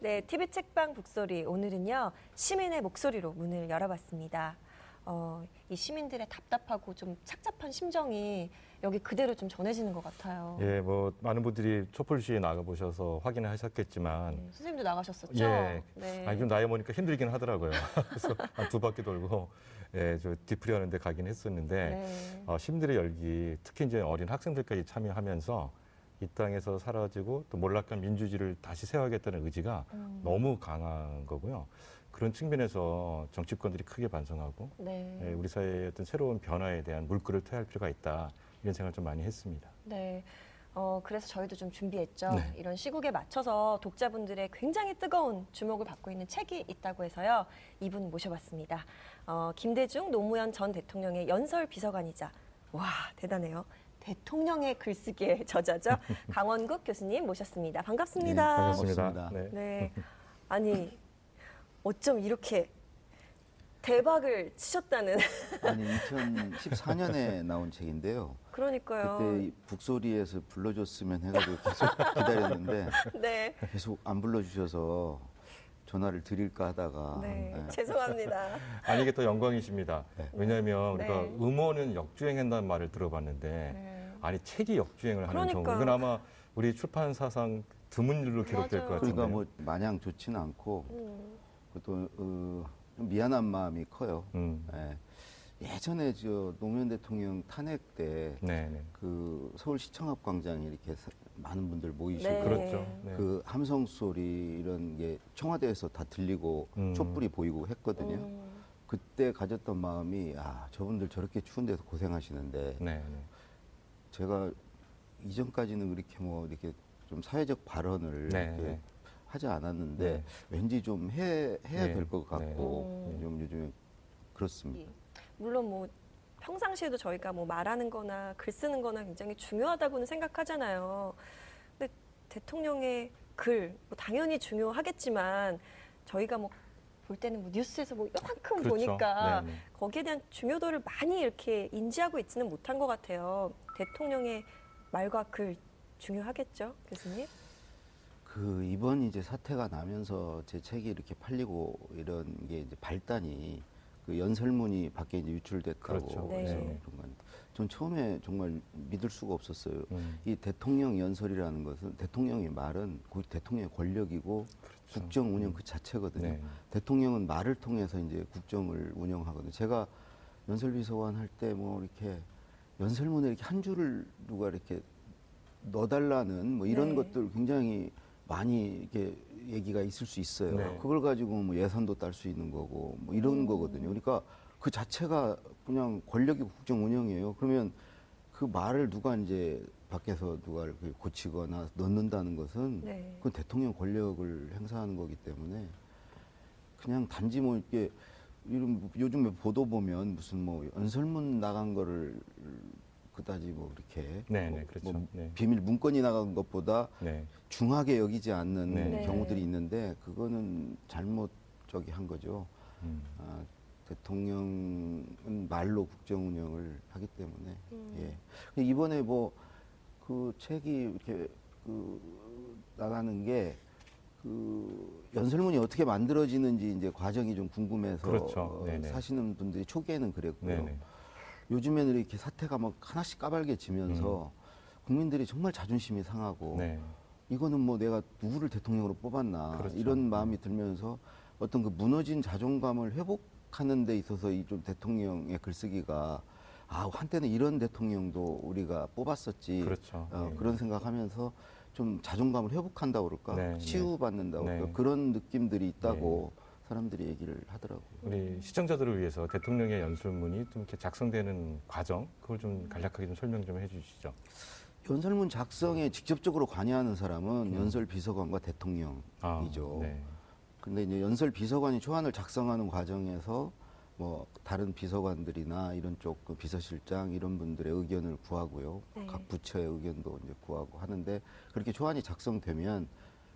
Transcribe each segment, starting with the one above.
네, TV 책방 북소리 오늘은요 시민의 목소리로 문을 열어봤습니다. 어, 이 시민들의 답답하고 좀 착잡한 심정이 여기 그대로 좀 전해지는 것 같아요. 예, 뭐 많은 분들이 촛불 시위에 나가 보셔서 확인을 하셨겠지만 네, 선생님도 나가셨었죠? 예. 네. 아니 좀 나이 먹으니까 힘들긴 하더라고요. 그래서 한 두 바퀴 돌고 예, 저 뒤풀이 하는데 가긴 했었는데 네. 어, 시민들의 열기, 특히 이제 어린 학생들까지 참여하면서 이 땅에서 사라지고 또 몰락한 민주주의를 다시 세워야겠다는 의지가 음. 너무 강한 거고요. 그런 측면에서 정치권들이 크게 반성하고 네. 예, 우리 사회의 어떤 새로운 변화에 대한 물꼬를 트야 할 필요가 있다. 이런 생각을 좀 많이 했습니다. 네. 어, 그래서 저희도 좀 준비했죠. 네. 이런 시국에 맞춰서 독자분들의 굉장히 뜨거운 주목을 받고 있는 책이 있다고 해서요. 이분 모셔봤습니다. 어, 김대중 노무현 전 대통령의 연설 비서관이자, 와, 대단해요. 대통령의 글쓰기의 저자죠. 강원국 교수님 모셨습니다. 반갑습니다. 네, 반갑습니다. 네. 네. 아니, 어쩜 이렇게 대박을 치셨다는. 아니 2014년에 나온 책인데요. 그러니까요. 그때 이 북소리에서 불러줬으면 해가지고 계속 기다렸는데 네. 계속 안 불러주셔서 전화를 드릴까 하다가 네. 네. 죄송합니다. 아니 이게 또 영광이십니다. 왜냐하면 네. 우리가 음원은 역주행한다는 말을 들어봤는데 네. 아니 책이 역주행을 하는 그러니까요. 경우 이건 아마 우리 출판 사상 드문 일로 기록될 맞아요. 것 같은데. 그러니까 뭐 마냥 좋지는 않고 음. 또 어, 좀 미안한 마음이 커요. 음. 예. 예전에 저 노무현 대통령 탄핵 때그 네, 네. 서울시청 앞 광장에 이렇게 사- 많은 분들 모이시고 네. 그렇죠. 네. 그 함성 소리 이런 게 청와대에서 다 들리고 음. 촛불이 보이고 했거든요. 음. 그때 가졌던 마음이 아 저분들 저렇게 추운 데서 고생하시는데 네, 네. 제가 이전까지는 그렇게 뭐 이렇게 좀 사회적 발언을 네, 이렇게 네. 하지 않았는데 네. 왠지 좀 해, 해야 네, 될것 같고 네. 좀 요즘에 그렇습니다. 물론 뭐 평상시에도 저희가 뭐 말하는 거나 글 쓰는 거나 굉장히 중요하다고는 생각하잖아요. 근데 대통령의 글, 뭐 당연히 중요하겠지만 저희가 뭐 볼 때는 뭐 뉴스에서 뭐 요만큼 그렇죠. 보니까 네, 네. 거기에 대한 중요도를 많이 이렇게 인지하고 있지는 못한 것 같아요. 대통령의 말과 글 중요하겠죠, 교수님? 그 이번 이제 사태가 나면서 제 책이 이렇게 팔리고 이런 게 이제 발단이 그 연설문이 밖에 이제 유출됐다고 그렇죠. 네. 그런 건. 전 처음에 정말 믿을 수가 없었어요. 음. 이 대통령 연설이라는 것은 대통령의 말은 곧 대통령의 권력이고 그렇죠. 국정 운영 그 자체거든요. 네. 대통령은 말을 통해서 이제 국정을 운영하거든요. 제가 연설비서관 할 때 뭐 이렇게 연설문에 이렇게 한 줄을 누가 이렇게 넣어달라는 뭐 이런 네. 것들 굉장히 많이 이렇게 얘기가 있을 수 있어요. 네. 그걸 가지고 뭐 예산도 딸 수 있는 거고 뭐 이런 거거든요. 그러니까 그 자체가 그냥 권력이 국정 운영이에요. 그러면 그 말을 누가 이제 밖에서 누가 고치거나 넣는다는 것은 네. 그건 대통령 권력을 행사하는 거기 때문에 그냥 단지 뭐 이렇게 이런 요즘에 보도 보면 무슨 뭐 연설문 나간 거를 그다지 뭐 이렇게 네, 뭐, 네, 그렇죠. 뭐 네. 비밀 문건이 나간 것보다 네. 중하게 여기지 않는 네. 네. 경우들이 있는데 그거는 잘못 저기 한 거죠. 음. 아, 대통령은 말로 국정 운영을 하기 때문에 음. 예. 이번에 뭐 그 책이 이렇게 그 나가는 게 그 연설문이 어떻게 만들어지는지 이제 과정이 좀 궁금해서 그렇죠. 어. 사시는 분들이 초기에는 그랬고요. 네네. 요즘에는 이렇게 사태가 막 하나씩 까발겨지면서 국민들이 정말 자존심이 상하고 음. 네. 이거는 뭐 내가 누구를 대통령으로 뽑았나 그렇죠. 이런 마음이 들면서 어떤 그 무너진 자존감을 회복 하는 데 있어서 이 좀 대통령의 글쓰기가 아 한때는 이런 대통령도 우리가 뽑았었지 그렇죠. 어, 네. 그런 생각하면서 좀 자존감을 회복한다 고 그럴까 네, 치유받는다 고 네. 그럴까 그런 느낌들이 있다고 사람들이 얘기를 하더라고요. 우리 시청자들을 위해서 대통령의 연설문이 좀 이렇게 작성되는 과정 그걸 좀 간략하게 좀 설명 좀 해주시죠. 연설문 작성에 직접적으로 관여하는 사람은 연설 비서관과 대통령이죠. 음. 아, 네. 근데 이제 연설 비서관이 초안을 작성하는 과정에서 뭐 다른 비서관들이나 이런 쪽 그 비서실장 이런 분들의 의견을 구하고요. 네. 각 부처의 의견도 이제 구하고 하는데 그렇게 초안이 작성되면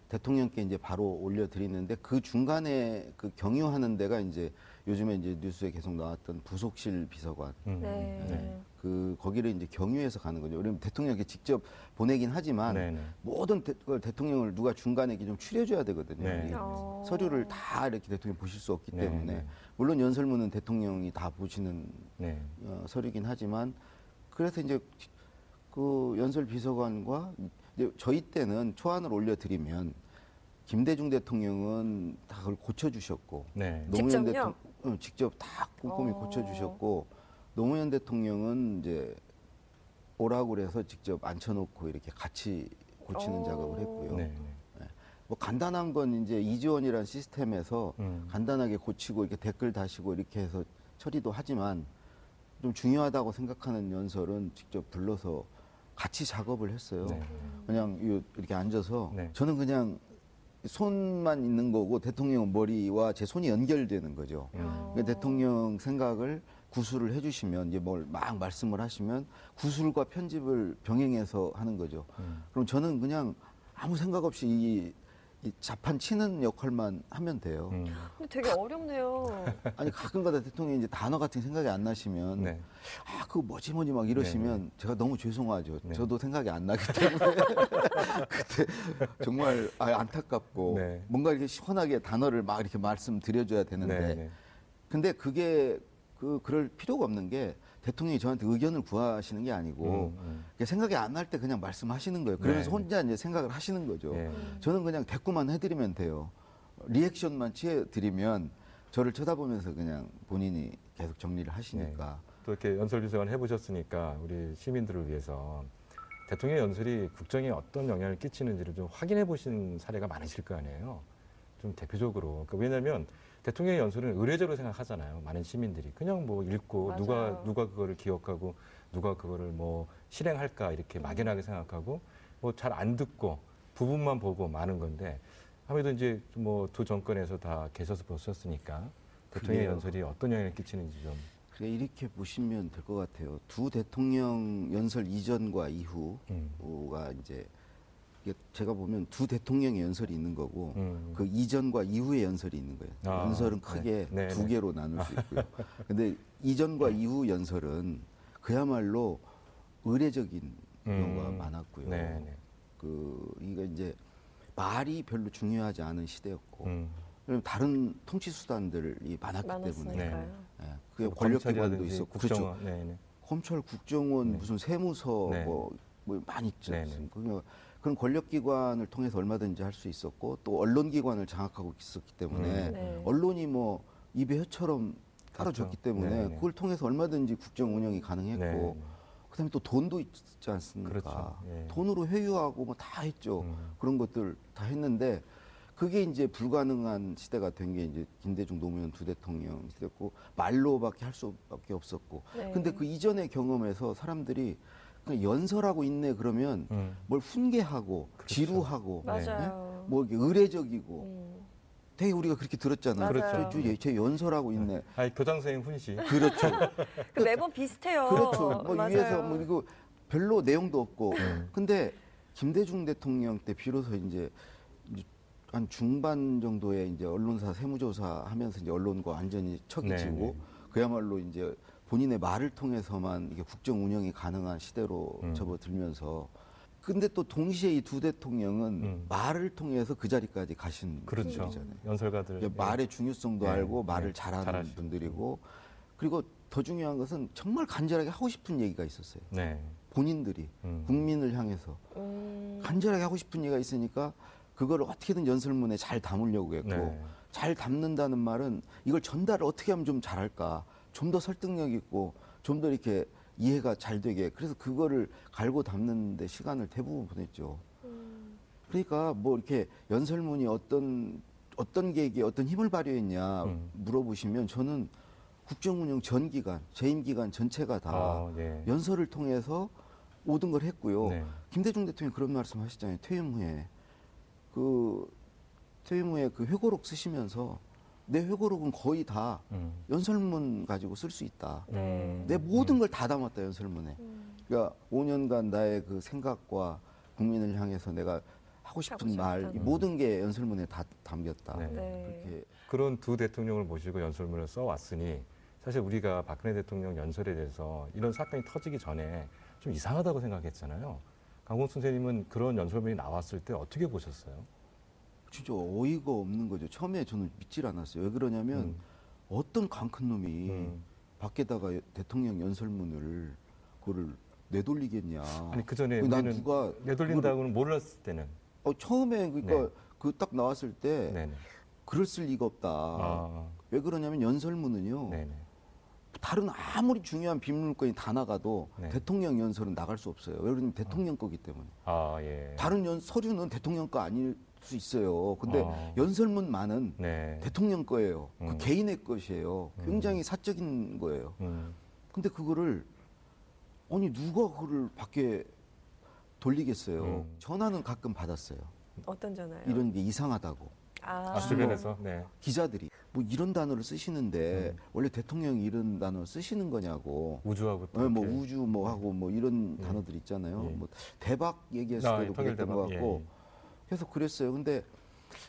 대통령께 이제 바로 올려드리는데 그 중간에 그 경유하는 데가 이제 요즘에 이제 뉴스에 계속 나왔던 부속실 비서관 음, 네. 네. 그 거기를 이제 경유해서 가는 거죠. 왜냐면 대통령께 직접 보내긴 하지만 네, 네. 모든 대, 그걸 대통령을 누가 중간에 이렇게 좀 추려줘야 되거든요. 네. 어. 서류를 다 이렇게 대통령 이 보실 수 없기 네, 때문에 네. 물론 연설문은 대통령이 다 보시는 네. 어, 서류긴 하지만 그래서 이제 그 연설 비서관과 이제 저희 때는 초안을 올려드리면 김대중 대통령은 다 그걸 고쳐주셨고 네. 노무현 직접요? 대통령 어, 직접 다 꼼꼼히 어. 고쳐주셨고 노무현 대통령은 이제 오라고 그래서 직접 앉혀놓고 이렇게 같이 고치는 어. 작업을 했고요. 네. 네. 뭐 간단한 건 이제 이지원이라는 시스템에서 음. 간단하게 고치고 이렇게 댓글 다시고 이렇게 해서 처리도 하지만 좀 중요하다고 생각하는 연설은 직접 불러서 같이 작업을 했어요. 네. 그냥 이- 이렇게 앉아서 네. 저는 그냥 손만 있는 거고 대통령 머리와 제 손이 연결되는 거죠. 음. 그러니까 대통령 생각을 구술을 해주시면 이제 뭘 막 말씀을 하시면 구술과 편집을 병행해서 하는 거죠. 음. 그럼 저는 그냥 아무 생각 없이 이, 이 자판 치는 역할만 하면 돼요. 음. 근데 되게 어렵네요. 아니 가끔가다 대통령이 이제 단어 같은 게 생각이 안 나시면 네. 아 그거 뭐지 뭐지 막 이러시면 제가 너무 죄송하죠. 네. 저도 생각이 안 나기 때문에 그때 정말 아, 안타깝고 네. 뭔가 이렇게 시원하게 단어를 막 이렇게 말씀드려줘야 되는데 네. 네. 근데 그게 그 그럴 필요가 없는 게 대통령이 저한테 의견을 구하시는 게 아니고 음, 음. 생각이 안 날 때 그냥 말씀하시는 거예요. 그러면서 네. 혼자 이제 생각을 하시는 거죠. 예. 저는 그냥 대꾸만 해드리면 돼요. 리액션만 취해드리면 저를 쳐다보면서 그냥 본인이 계속 정리를 하시니까. 또 이렇게 연설 비서관 해보셨으니까 우리 시민들을 위해서 대통령 연설이 국정에 어떤 영향을 끼치는지를 좀 확인해 보신 사례가 많으실 거 아니에요. 좀 대표적으로. 그러니까 왜냐하면 대통령의 연설은 의례적으로 생각하잖아요. 많은 시민들이 그냥 뭐 읽고 누가 맞아요. 누가 그거를 기억하고 누가 그거를 뭐 실행할까 이렇게 막연하게 생각하고 뭐 잘 안 듣고 부분만 보고 마는 건데 아무래도 이제 뭐 두 정권에서 다 계셔서 보셨으니까 대통령의 그래요. 연설이 어떤 영향을 끼치는지 좀 그래 이렇게 보시면 될 것 같아요. 두 대통령 연설 이전과 이후가 음. 이제 제가 보면 두 대통령의 연설이 있는 거고 음. 그 이전과 이후의 연설이 있는 거예요. 아, 연설은 네. 크게 네, 두 네. 개로 나눌 수 있고요. 근데 이전과 이후 연설은 그야말로 의례적인 경우가 음. 많았고요. 네, 네. 그 이게 이제 말이 별로 중요하지 않은 시대였고 음. 다른 통치 수단들이 많았기 때문에 많았으니까요. 예, 그게 권력 기관도 검찰이라든지 있었고 그렇죠. 국정원, 네, 네. 검찰, 국정원, 네. 무슨 세무서 네. 뭐, 뭐 많이 있죠. 네, 네. 그러니까 그런 권력기관을 통해서 얼마든지 할 수 있었고 또 언론기관을 장악하고 있었기 때문에 음. 네. 언론이 뭐 입의 혀처럼 따라줬기 그렇죠. 때문에 네, 네. 그걸 통해서 얼마든지 국정 운영이 가능했고 네. 그다음에 또 돈도 있지 않습니까? 그렇죠. 예. 돈으로 회유하고 뭐 다 했죠. 음. 그런 것들 다 했는데 그게 이제 불가능한 시대가 된 게 이제 김대중 노무현 두 대통령 시대였고 말로밖에 할 수밖에 없었고 네. 근데 그 이전의 경험에서 사람들이 연설하고 있네 그러면 음. 뭘 훈계하고 그렇죠. 지루하고 네. 맞아요. 뭐 이렇게 의례적이고 음. 되게 우리가 그렇게 들었잖아요. 저, 저, 쟤 연설하고 있네. 아니 교장 선생님 훈시. 그렇죠. 그 매번 비슷해요. 그렇죠. 뭐 맞아요. 위에서 뭐 이거 별로 내용도 없고. 음. 근데 김대중 대통령 때 비로소 이제 한 중반 정도에 이제 언론사 세무조사 하면서 이제 언론과 완전히 척이 네, 지고 네. 그야말로 이제 본인의 말을 통해서만 이게 국정 운영이 가능한 시대로 음. 접어들면서 근데 또 동시에 이 두 대통령은 음. 말을 통해서 그 자리까지 가신 그렇죠. 분이잖아요. 연설가들. 이게 말의 중요성도 네, 알고 네, 말을 잘하는 잘하시고. 분들이고 그리고 더 중요한 것은 정말 간절하게 하고 싶은 얘기가 있었어요. 네. 본인들이 음. 국민을 향해서 음. 간절하게 하고 싶은 얘기가 있으니까 그거를 어떻게든 연설문에 잘 담으려고 했고 네. 잘 담는다는 말은 이걸 전달을 어떻게 하면 좀 잘할까 좀 더 설득력 있고 좀 더 이렇게 이해가 잘 되게 그래서 그거를 갈고 담는데 시간을 대부분 보냈죠. 음. 그러니까 뭐 이렇게 연설문이 어떤 어떤 계획에 어떤 힘을 발휘했냐 음. 물어보시면 저는 국정운영 전 기간 재임 기간 전체가 다 어, 예. 연설을 통해서 모든 걸 했고요. 네. 김대중 대통령이 그런 말씀 하시잖아요. 퇴임 후에 그 퇴임 후에 그 회고록 쓰시면서 내 회고록은 거의 다 음. 연설문 가지고 쓸 수 있다. 네. 내 모든 걸 다 담았다 연설문에. 음. 그러니까 5년간 나의 그 생각과 국민을 향해서 내가 하고 싶은 말, 이 싶던. 모든 게 연설문에 다 담겼다. 네. 네. 그렇게 그런 두 대통령을 모시고 연설문을 써 왔으니 사실 우리가 박근혜 대통령 연설에 대해서 이런 사건이 터지기 전에 좀 이상하다고 생각했잖아요. 강공 선생님은 그런 연설문이 나왔을 때 어떻게 보셨어요? 진짜 어이가 없는 거죠. 처음에 저는 믿질 않았어요. 왜 그러냐면 음. 어떤 강 큰 놈이 음. 밖에다가 대통령 연설문을 그거를 내돌리겠냐. 아니 그 전에 난 누가 내돌린다고는 몰랐을 때는 어, 처음에 그러니까 네. 그딱 나왔을 때 네네. 그럴 쓸 리가 없다. 아, 왜 그러냐면 연설문은요. 네네. 다른 아무리 중요한 비밀문건이 다 나가도 네. 대통령 연설은 나갈 수 없어요. 왜 그러냐면 대통령 거기 때문에. 아 예. 다른 연 서류는 대통령 거 아닐 수 있어요. 근데 아. 연설문만은 네. 대통령 거예요. 그 음. 개인의 것이에요. 굉장히 사적인 거예요. 음. 근데 그거를 아니 누가 그거를 밖에 돌리겠어요. 음. 전화는 가끔 받았어요. 어떤 전화요? 이런 게 이상하다고 아, 아, 주변에서 네. 기자들이 뭐 이런 단어를 쓰시는데 음. 원래 대통령이 이런 단어 쓰시는 거냐고. 우주하고 또 네, 뭐. 우주 뭐 하고 뭐 이런 단어들 있잖아요. 예. 뭐 대박 얘기했을 아, 때도 통일 그랬던 대박. 것 같고 예, 계속 그랬어요. 근데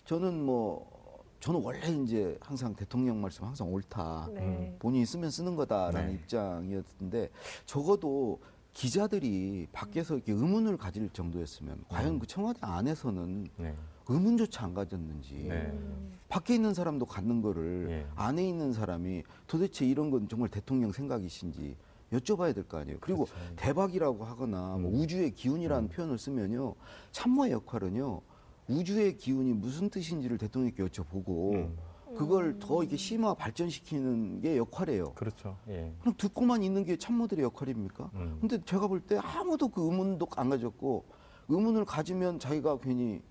저는 뭐 저는 원래 이제 항상 대통령 말씀 항상 옳다. 네. 본인이 쓰면 쓰는 거다라는 네. 입장이었는데 적어도 기자들이 밖에서 이렇게 의문을 가질 정도였으면 과연 음. 그 청와대 안에서는 네. 의문조차 안 가졌는지 네. 음. 밖에 있는 사람도 갖는 거를 예. 안에 있는 사람이 도대체 이런 건 정말 대통령 생각이신지 여쭤봐야 될 거 아니에요. 그리고 그렇죠. 대박이라고 하거나 뭐 음. 우주의 기운이라는 음. 표현을 쓰면요. 참모의 역할은요. 우주의 기운이 무슨 뜻인지를 대통령께 여쭤보고 음. 그걸 더 이렇게 심화 발전시키는 게 역할이에요. 그렇죠. 예. 그럼 듣고만 있는 게 참모들의 역할입니까? 음. 근데 제가 볼 때 아무도 그 의문도 안 가졌고 의문을 가지면 자기가 괜히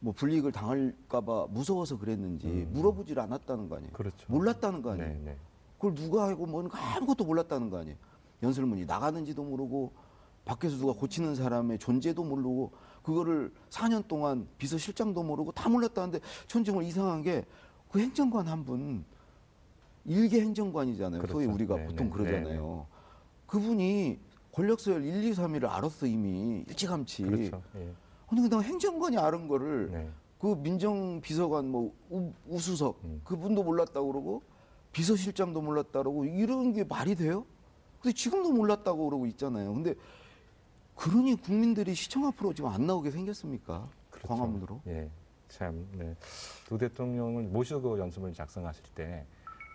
뭐 불이익을 당할까봐 무서워서 그랬는지 음. 물어보질 않았다는 거 아니에요. 그렇죠. 몰랐다는 거 아니에요. 네, 네. 그걸 누가 하고 뭔가 아무것도 몰랐다는 거 아니에요. 연설문이 나가는지도 모르고 밖에서 누가 고치는 사람의 존재도 모르고 그거를 4년 동안 비서실장도 모르고 다 몰랐다는데 전 정말 이상한 게 그 행정관 한 분 일개 행정관이잖아요. 소위 그렇죠. 우리가 네, 보통 네, 그러잖아요. 그분이 권력서열 1, 2, 3위를 알았어 이미 일찌감치. 그렇죠. 예. 아니 그냥 행정관이 아는 거를 네. 그 민정비서관 뭐 우, 우수석 음. 그분도 몰랐다고 그러고 비서실장도 몰랐다 그러고 이런 게 말이 돼요? 근데 지금도 몰랐다고 그러고 있잖아요. 근데 그러니 국민들이 시청 앞으로 지금 안 나오게 생겼습니까? 그렇죠. 광화문으로. 예. 참, 네. 두 대통령을 모시고 연습을 작성하실 때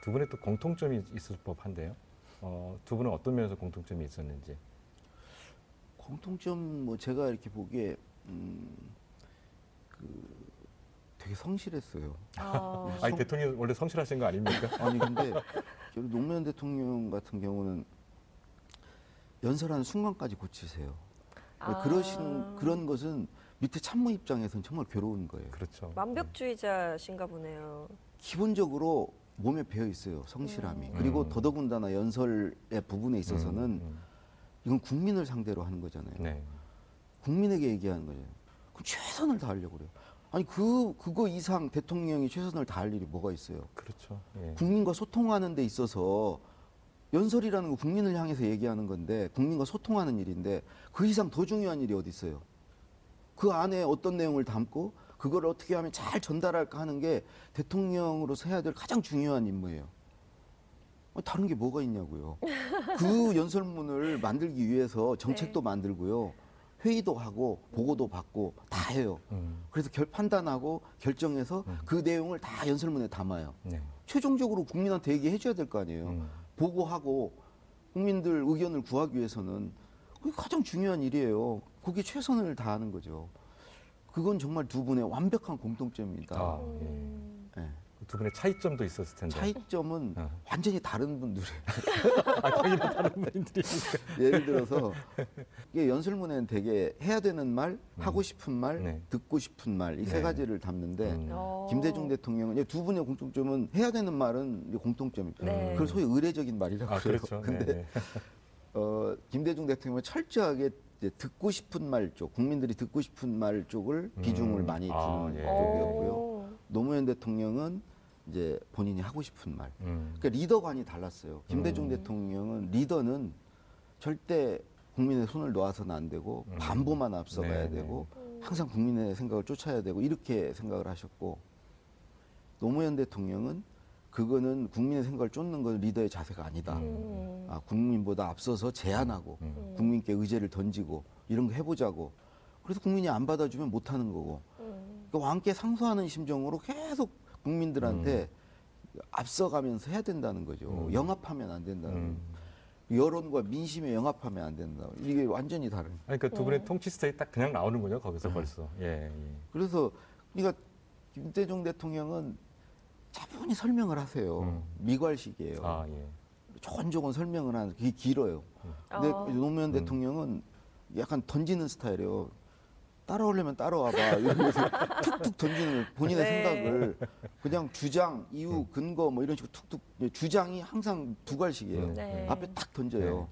두 분의 또 공통점이 있을 법한데요. 어, 두 분은 어떤 면에서 공통점이 있었는지. 공통점 뭐 제가 이렇게 보기에 음, 그 되게 성실했어요. 아, 아니, 대통령 원래 성실하신 거 아닙니까? 아니 근데 노무현 대통령 같은 경우는 연설하는 순간까지 고치세요. 아. 그러신 그런 것은 밑에 참모 입장에서는 정말 괴로운 거예요. 그렇죠. 완벽주의자신가 보네요. 기본적으로 몸에 배어 있어요 성실함이. 음. 그리고 음. 더더군다나 연설의 부분에 있어서는 음, 음. 이건 국민을 상대로 하는 거잖아요. 네. 국민에게 얘기하는 거예요. 그럼 최선을 다하려고 그래요. 아니 그 그거 이상 대통령이 최선을 다할 일이 뭐가 있어요? 그렇죠. 예. 국민과 소통하는 데 있어서 연설이라는 거 국민을 향해서 얘기하는 건데 국민과 소통하는 일인데 그 이상 더 중요한 일이 어디 있어요? 그 안에 어떤 내용을 담고 그걸 어떻게 하면 잘 전달할까 하는 게 대통령으로서 해야 될 가장 중요한 임무예요. 어, 다른 게 뭐가 있냐고요. 그 연설문을 만들기 위해서 정책도 네. 만들고요. 회의도 하고 보고도 받고 다 해요. 음, 그래서 결 판단하고 결정해서 음. 그 내용을 다 연설문에 담아요. 네. 최종적으로 국민한테 얘기해 줘야 될 거 아니에요. 음, 보고하고 국민들 의견을 구하기 위해서는 그게 가장 중요한 일이에요. 그게 최선을 다하는 거죠. 그건 정말 두 분의 완벽한 공통점입니다. 아, 예. 음. 예. 두 분의 차이점도 있었을 텐데. 차이점은 어. 완전히 다른 분들이에요. 아, 당연히 다른 분들이니까. 예를 들어서 이게 연설문에는 되게 해야 되는 말, 하고 싶은 말, 네. 듣고 싶은 말 이세 네. 가지를 담는데 음. 어. 김대중 대통령은 이두 분의 공통점은 해야 되는 말은 공통점이죠. 네. 그걸 소위 의례적인 말이라고 아, 그래요. 그렇죠. 근데 네, 네. 어, 김대중 대통령은 철저하게 듣고 싶은 말 쪽, 국민들이 듣고 싶은 말 쪽을 음. 비중을 많이 두는 아, 예. 쪽이었고요. 오. 노무현 대통령은 이제 본인이 하고 싶은 말. 음. 그러니까 리더관이 달랐어요. 김대중 음. 대통령은 리더는 절대 국민의 손을 놓아서는 안 되고 음. 반보만 앞서가야 네, 네. 되고 음. 항상 국민의 생각을 쫓아야 되고 이렇게 생각을 하셨고 노무현 대통령은 그거는 국민의 생각을 쫓는 건 리더의 자세가 아니다. 음. 아, 국민보다 앞서서 제안하고 음. 국민께 의제를 던지고 이런 거 해보자고. 그래서 국민이 안 받아주면 못하는 거고. 음. 그러니까 왕께 상소하는 심정으로 계속 국민들한테 앞서가면서 해야 된다는 거죠. 음. 영합하면 안 된다는 음. 거죠. 여론과 민심에 영합하면 안 된다. 이게 완전히 다른. 아니, 그러니까 두 분의 통치 스타일이 딱 그냥 나오는군요. 거기서 네. 벌써. 예, 예. 그래서 그러니까 김대중 대통령은 차분히 설명을 하세요. 음. 미괄식이에요. 아, 예. 조곤조곤 설명을 하는 그게 길어요. 근데 아. 노무현 음. 대통령은 약간 던지는 스타일이에요. 따라오려면 따라와봐 이러면서 툭툭 던지는 거, 본인의 네. 생각을 그냥 주장, 음. 이유, 근거 뭐 이런 식으로 툭툭 주장이 항상 두 갈씩이에요. 음. 네. 앞에 딱 던져요. 네.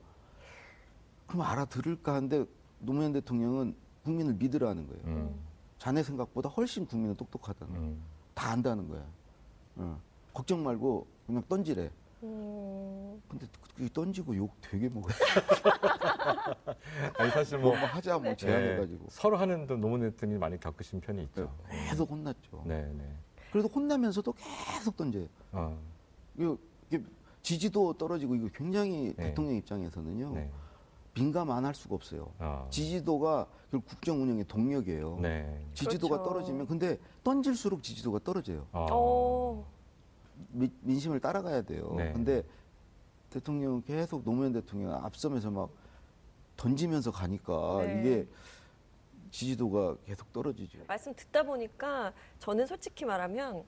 그럼 알아들을까 하는데 노무현 대통령은 국민을 믿으라는 거예요. 음. 자네 생각보다 훨씬 국민은 똑똑하다는 거예요. 음. 다 안다는 거야. 어. 걱정 말고 그냥 던지래. 음. 근데 그 던지고 욕 되게 먹어요. 아니, 사실 뭐, 뭐. 뭐 하자 뭐 예, 제안해가지고 서로 하는 대통령이 많이 겪으신 편이 있죠. 계속 혼났죠. 네, 네. 그래도 혼나면서도 계속 던져요. 어, 이거 이게 지지도 떨어지고 이거 굉장히 네. 대통령 입장에서는요 네. 민감 안 할 수가 없어요. 어. 지지도가 결국 국정 운영의 동력이에요. 네. 지지도가 그렇죠. 떨어지면 근데 던질수록 지지도가 떨어져요. 어. 어. 미- 민심을 따라가야 돼요. 네. 근데 대통령 계속 노무현 대통령 앞서면서 막 던지면서 가니까 네. 이게 지지도가 계속 떨어지죠. 말씀 듣다 보니까 저는 솔직히 말하면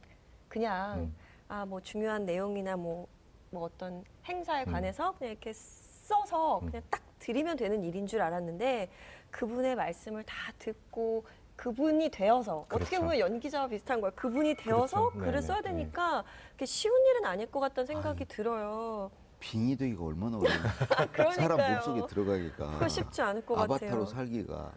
그냥 음. 아뭐 중요한 내용이나 뭐, 뭐 어떤 행사에 음. 관해서 그냥 이렇게 써서 음. 그냥 딱 드리면 되는 일인 줄 알았는데 그분의 말씀을 다 듣고 그분이 되어서 어떻게 그렇죠. 보면 연기자와 비슷한 거예요. 그분이 되어서 그렇죠. 글을 네네, 써야 네. 되니까 그게 쉬운 일은 아닐 것 같다는 생각이 들어요. 빙의 되기가 얼마나 어려운데. 사람 몸속에 들어가기가 그거 쉽지 않을 것 아바타로 같아요. 살기가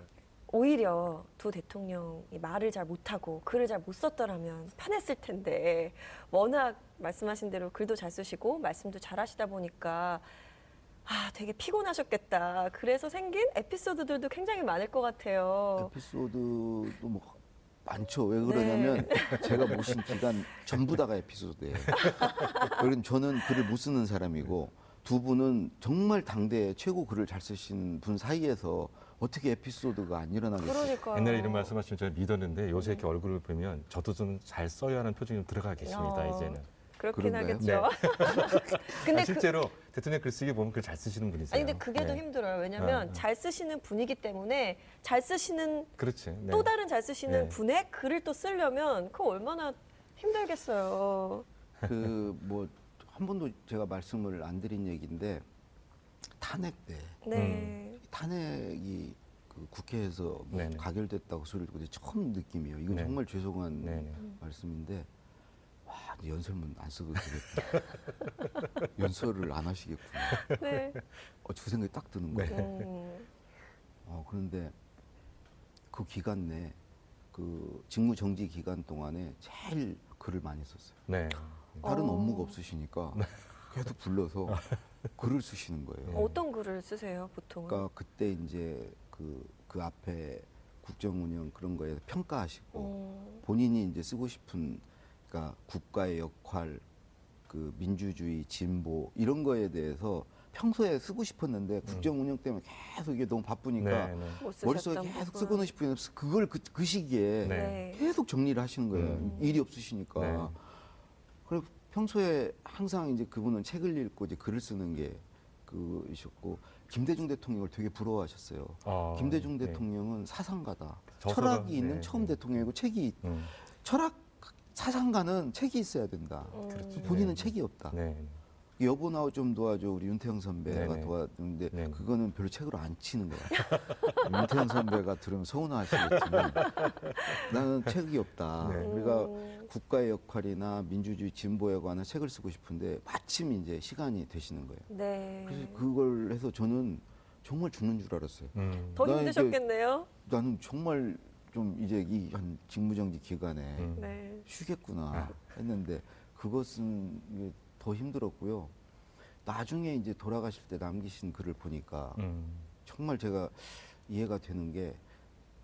오히려 두 대통령이 말을 잘 못하고 글을 잘 못 썼더라면 편했을 텐데 워낙 말씀하신 대로 글도 잘 쓰시고 말씀도 잘 하시다 보니까 아 되게 피곤하셨겠다. 그래서 생긴 에피소드들도 굉장히 많을 것 같아요. 에피소드도 뭐 많죠. 왜 그러냐면 제가 모신 기간 전부 다가 에피소드예요. 그럼 저는 글을 못 쓰는 사람이고 두 분은 정말 당대 최고 글을 잘 쓰신 분 사이에서 어떻게 에피소드가 안 일어나겠어요? 그러니까 옛날에 이런 말씀하시면 저는 믿었는데 요새 이렇게 얼굴을 보면 저도 좀 잘 써야 하는 표정이 좀 들어가 계십니다. 야. 이제는. 그렇긴 그런가요? 하겠죠. 근데 아, 그, 실제로 대통령 글쓰기 보면 글 잘 쓰시는 분이세요. 아니 근데 그게 더 네. 힘들어요. 왜냐하면 아, 아. 잘 쓰시는 분이기 때문에 잘 쓰시는 그렇지. 네. 또 다른 잘 쓰시는 네. 분의 글을 또 쓰려면 그거 얼마나 힘들겠어요. 그 뭐 한 번도 제가 말씀을 안 드린 얘기인데 탄핵 때 네. 탄핵이 그 국회에서 뭐. 가결됐다고 소리를 듣고 처음 느낌이에요. 이건 네. 정말 죄송한 네네. 말씀인데 와 이제 연설문 안 써도 되겠다. 연설을 안 하시겠구나. 네. 어, 그 생각이 딱 드는 거예요. 음. 어, 그런데 그 기간 내 그 직무 정지 기간 동안에 제일 글을 많이 썼어요. 네. 다른 어. 업무가 없으시니까 계속 불러서 글을 쓰시는 거예요. 어떤 글을 쓰세요, 보통은? 그러니까 그때 이제 그, 그 앞에 국정 운영 그런 거에 평가하시고 음. 본인이 이제 쓰고 싶은 그러니까 국가의 역할, 그 민주주의, 진보 이런 거에 대해서 평소에 쓰고 싶었는데 국정 운영 때문에 계속 이게 너무 바쁘니까 네, 네. 못 머릿속에 계속. 쓰고는 싶은데 그걸 그, 그 시기에 네. 네. 계속 정리를 하시는 거예요. 음. 일이 없으시니까. 네. 그리고 평소에 항상 이제 그분은 책을 읽고 이제 글을 쓰는 게 그이셨고 김대중 대통령을 되게 부러워하셨어요. 어, 김대중 네. 대통령은 사상가다. 저서가, 철학이 있는 네, 처음 네. 대통령이고 책이 음. 철학 사상가는 책이 있어야 된다. 음. 그렇지. 본인은 네. 책이 없다. 네. 여보 나와 좀 도와줘 우리 윤태영 선배가 네네. 도와주는데 네네. 그거는 별로 책으로 안 치는 거야. 윤태영 선배가 들으면 서운하시겠지만 나는 책이 없다. 네. 우리가 음. 국가의 역할이나 민주주의 진보에 관한 책을 쓰고 싶은데 마침 이제 시간이 되시는 거예요. 네. 그래서 그걸 해서 저는 정말 죽는 줄 알았어요. 음. 더 힘드셨겠네요. 나는 정말 좀 이제 이 한 직무정지 기간에 음. 네. 쉬겠구나 아. 했는데 그것은 더 힘들었고요. 나중에 이제 돌아가실 때 남기신 글을 보니까 음. 정말 제가 이해가 되는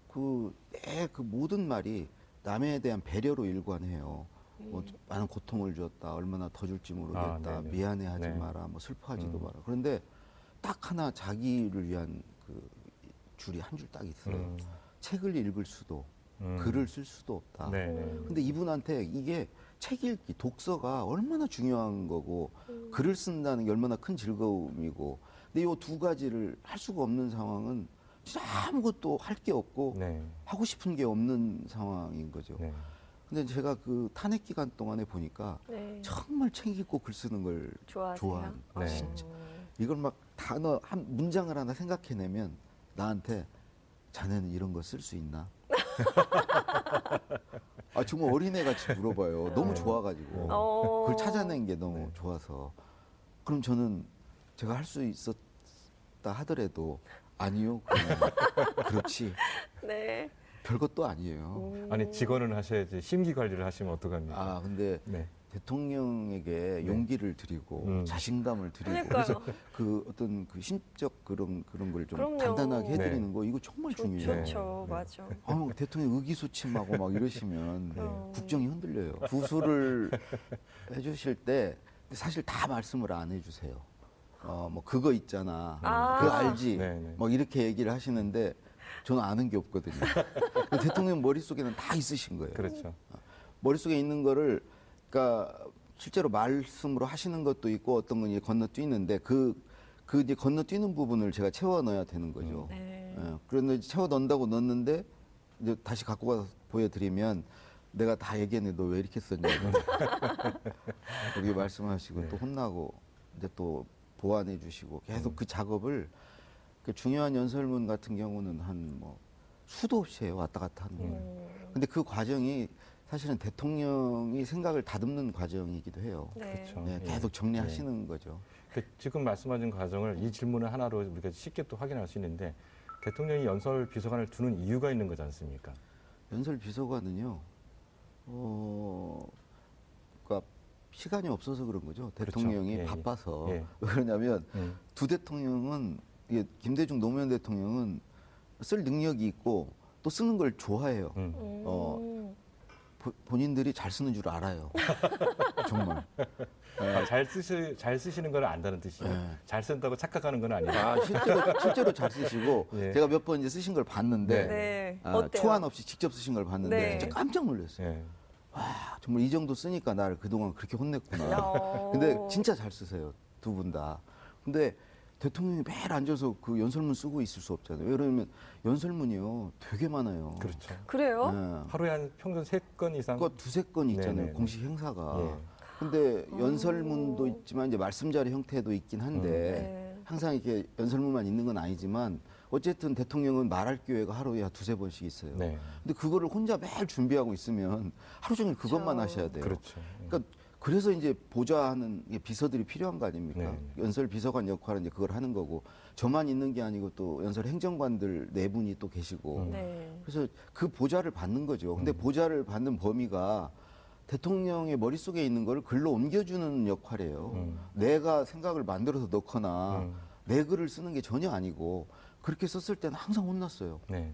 게그내그 모든 말이 남에 대한 배려로 일관해요. 뭐 많은 고통을 주었다. 얼마나 더 줄지 모르겠다. 아, 네네. 미안해하지 네. 마라. 뭐 슬퍼하지도 음. 마라. 그런데 딱 하나 자기를 위한 그 줄이 한 줄 딱 있어요. 음. 책을 읽을 수도 음. 글을 쓸 수도 없다. 네, 네. 근데 이분한테 이게 책 읽기, 독서가 얼마나 중요한 거고 글을 쓴다는 게 얼마나 큰 즐거움이고 근데 이 두 가지를 할 수가 없는 상황은 진짜 아무것도 할 게 없고 네. 하고 싶은 게 없는 상황인 거죠. 네. 근데 제가 그 탄핵 기간 동안에 보니까 네. 정말 책 읽고 글 쓰는 걸? 좋아한 네. 진짜 어. 이걸 막 단어 한 문장을 하나 생각해내면 나한테 자네는 이런 거 쓸 수 있나? 아 정말 어린애 같이 물어봐요. 너무 좋아가지고 어. 그걸 찾아낸 게 너무 좋아서 그럼 저는 제가 할 수 있었다 하더라도 아니요. 그렇지. 네. 별것도 아니에요. 아니 직원을 하셔야지 심기 관리를 하시면 어떡합니까? 아 근데 네. 대통령에게 용기를 드리고 음. 자신감을 드리고 그러니까요. 그래서 그 어떤 그 심적 그런 그런 걸 좀 그럼요. 단단하게 해드리는 네. 거 이거 정말 좋- 중요해요. 좋죠, 네. 맞아. 아, 대통령 의기소침하고 막 이러시면 네. 국정이 흔들려요. 구술을 해주실 때 사실 다 말씀을 안 해주세요. 어, 뭐 그거 있잖아, 아. 그거 알지, 네, 네. 뭐 이렇게 얘기를 하시는데 저는 아는 게 없거든요. 대통령 머릿 속에는 다 있으신 거예요. 그렇죠. 머릿속에 있는 거를 그러니까 실제로 말씀으로 하시는 것도 있고 어떤 건 이제 건너뛰는데 그, 그 이제 건너뛰는 부분을 제가 채워 넣어야 되는 거죠. 네. 예, 그런데 채워 넣는다고 넣었는데 이제 다시 갖고 가서 보여드리면 내가 다 얘기했는데 너 왜 이렇게 썼냐고 그렇게 말씀하시고 네. 또 혼나고 이제 또 보완해 주시고 계속 그 작업을 그 중요한 연설문 같은 경우는 한 뭐 수도 없이 해요 왔다 갔다 하는 거예요. 음. 근데 그 과정이 사실은 대통령이 생각을 다듬는 과정이기도 해요. 네. 그렇죠. 네, 예. 계속 정리하시는 거죠. 그 지금 말씀하신 과정을 이 질문을 하나로 우리가 쉽게 또 확인할 수 있는데 대통령이 연설 비서관을 두는 이유가 있는 거지 않습니까? 연설 비서관은요, 어, 그러니까 시간이 없어서 그런 거죠. 그렇죠. 대통령이 예, 예. 바빠서 예. 왜 그러냐면 음. 두 대통령은 이게 김대중 노무현 대통령은 쓸 능력이 있고 또 쓰는 걸 좋아해요. 음. 음. 어. 보- 본인들이 잘 쓰는 줄 알아요. 정말. 아, 잘 쓰시 잘 쓰시는 걸 안다는 뜻이에요. 네. 잘 쓴다고 착각하는 건 아니에요. 아, 실제로, 실제로 잘 쓰시고 예. 제가 몇 번 이제 쓰신 걸 봤는데 네. 아, 어때요? 초안 없이 직접 쓰신 걸 봤는데 네. 진짜 깜짝 놀랐어요. 예. 아, 정말 이 정도 쓰니까 나를 그동안 그렇게 혼냈구나. 어. 근데 진짜 잘 쓰세요. 두 분 다. 근데 대통령이 매일 앉아서 그 연설문 쓰고 있을 수 없잖아요. 왜냐면 연설문이요. 되게 많아요. 그렇죠. 그래요? 네. 하루에 한 평균 세 건 이상. 그거 두세 건 있잖아요. 네네네. 공식 행사가. 예. 근데 연설문도 있지만 이제 말씀자리 형태도 있긴 한데 네. 항상 이렇게 연설문만 있는 건 아니지만 어쨌든 대통령은 말할 기회가 하루에 한 두세 번씩 있어요. 네. 근데 그거를 혼자 매일 준비하고 있으면 하루 종일 그것만 그렇죠. 하셔야 돼요. 그렇죠. 그러니까 그래서 이제 보좌하는 게 비서들이 필요한 거 아닙니까? 네. 연설 비서관 역할은 이제 그걸 하는 거고 저만 있는 게 아니고 또 연설 행정관들 네 분이 또 계시고 음. 네. 그래서 그 보좌를 받는 거죠. 근데 보좌를 받는 범위가 대통령의 머릿속에 있는 걸 글로 옮겨주는 역할이에요. 음. 내가 생각을 만들어서 넣거나 음. 내 글을 쓰는 게 전혀 아니고 그렇게 썼을 때는 항상 혼났어요. 네.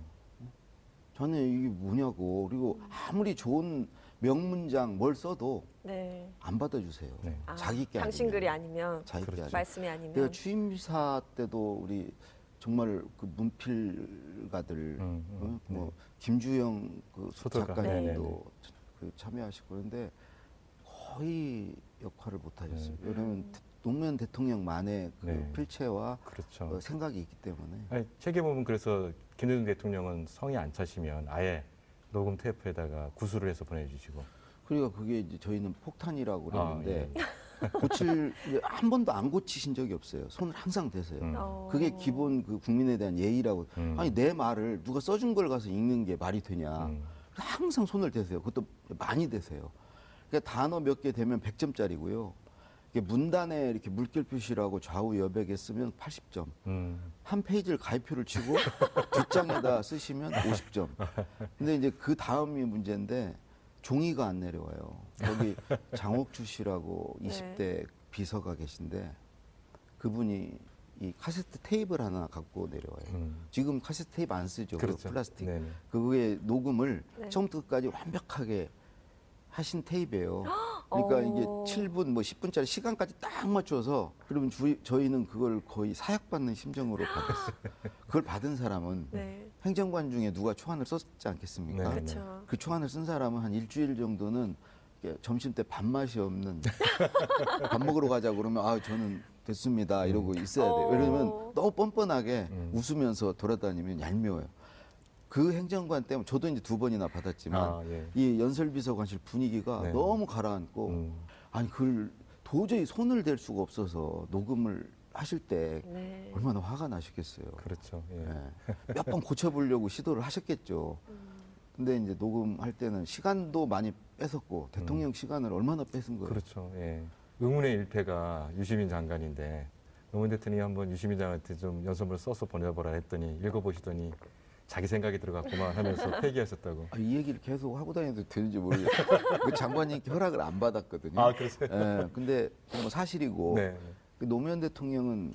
저는 이게 뭐냐고 그리고 아무리 좋은 명문장 뭘 써도 네. 안 받아주세요. 네. 아, 자기 게 당신 아니면. 글이 아니면 자기 게 그렇죠. 말씀이 아니면 내가 취임사 때도 우리 정말 그 문필가들 음, 음, 어? 뭐 김주영 그. 작가님도 그 참여하시고 그런데 거의 역할을 못 하셨어요. 네. 왜냐하면 대- 노무현 대통령 만의 그 네. 필체와 그렇죠. 어, 생각이 있기 때문에 아니, 책에 보면 그래서 김대중 대통령은 성이 안 차시면 아예 녹음 테이프에다가 구술을 해서 보내주시고. 그러니까 그게 이제 저희는 폭탄이라고 아, 그랬는데 예. 고칠 한 번도 안 고치신 적이 없어요. 손을 항상 대세요. 음. 어. 그게 기본 그 국민에 대한 예의라고. 음. 아니 내 말을 누가 써준 걸 가서 읽는 게 말이 되냐. 음. 항상 손을 대세요. 그것도 많이 대세요. 그러니까 단어 몇 개 되면 100점짜리고요. 이게 문단에 이렇게 물결 표시라고 좌우 여백에 쓰면 80점. 음. 한 페이지를 가위표를 치고 뒷장에다 쓰시면 50점. 근데 이제 그 다음이 문제인데 종이가 안 내려와요. 거기 장옥주 씨라고 네. 20대 비서가 계신데 그분이 이 카세트 테이프를 하나 갖고 내려와요. 음. 지금 카세트 테이프 안 쓰죠. 그 그렇죠. 플라스틱. 네네. 그거에 녹음을 네. 처음부터 끝까지 완벽하게 하신 테이프예요. 그러니까 어. 이게 7분 뭐 10분짜리 시간까지 딱 맞춰서 그러면 주, 저희는 그걸 거의 사약받는 심정으로 받았어요. 그걸 받은 사람은 네. 행정관 중에 누가 초안을 썼지 않겠습니까? 네. 그 초안을 쓴 사람은 한 일주일 정도는 점심 때 밥맛이 없는 밥 먹으러 가자 그러면 아 저는 됐습니다 이러고 있어야 돼요. 어. 왜냐면 너무 뻔뻔하게 음. 웃으면서 돌아다니면 얄미워요. 그 행정관 때문에 저도 이제 두 번이나 받았지만 아, 예. 이 연설비서관실 분위기가 네. 너무 가라앉고 음. 아니 그걸 도저히 손을 댈 수가 없어서 녹음을 하실 때 네. 얼마나 화가 나셨겠어요. 그렇죠. 예. 몇번 고쳐보려고 시도를 하셨겠죠. 근데 이제 녹음할 때는 시간도 많이 뺏었고 대통령 시간을 얼마나 뺏은 거예요. 음. 그렇죠. 예. 의문의 일패가 유시민 장관인데 노무현 대통령이 한번 유시민 장한테 좀 연설문을 써서 보내보라 했더니 읽어보시더니 자기 생각이 들어갔구만 하면서 폐기하셨다고. 아, 이 얘기를 계속 하고 다녀도 되는지 모르겠어요. 그 장관님 허락을 안 받았거든요. 아, 그러세요? 예, 근데 뭐 사실이고 네. 그 노무현 대통령은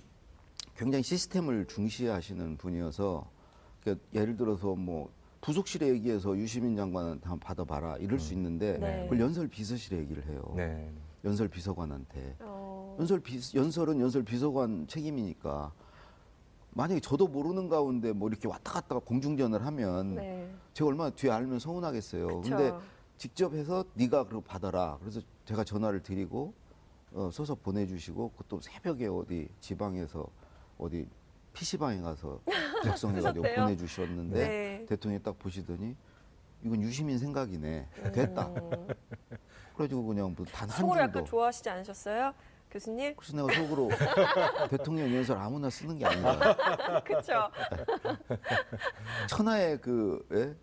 굉장히 시스템을 중시하시는 분이어서 그 예를 들어서 뭐 부속실에 얘기해서 유시민 장관한테 한번 받아봐라 이럴 수 있는데 네. 그걸 연설 비서실에 얘기를 해요. 네. 연설 비서관한테. 어. 연설 비 연설은 연설 비서관 책임이니까 만약에 저도 모르는 가운데 뭐 이렇게 왔다 갔다 공중전을 하면 네. 제가 얼마나 뒤에 알면 서운하겠어요. 그쵸. 근데 직접 해서 네가 그거 받아라. 그래서 제가 전화를 드리고 어, 써서 보내주시고 그것도 새벽에 어디 지방에서 어디 PC방에 가서 작성해가지고? 보내주셨는데 네. 대통령이 딱 보시더니 이건 유시민 생각이네. 됐다. 음. 그래가지고 그냥 뭐 단한 속으로 약간 줄도. 좋아하시지 않으셨어요? 교수님? 그래서 내가 속으로 대통령 연설 아무나 쓰는 게 아니다. 그렇죠. 천하의 그 예?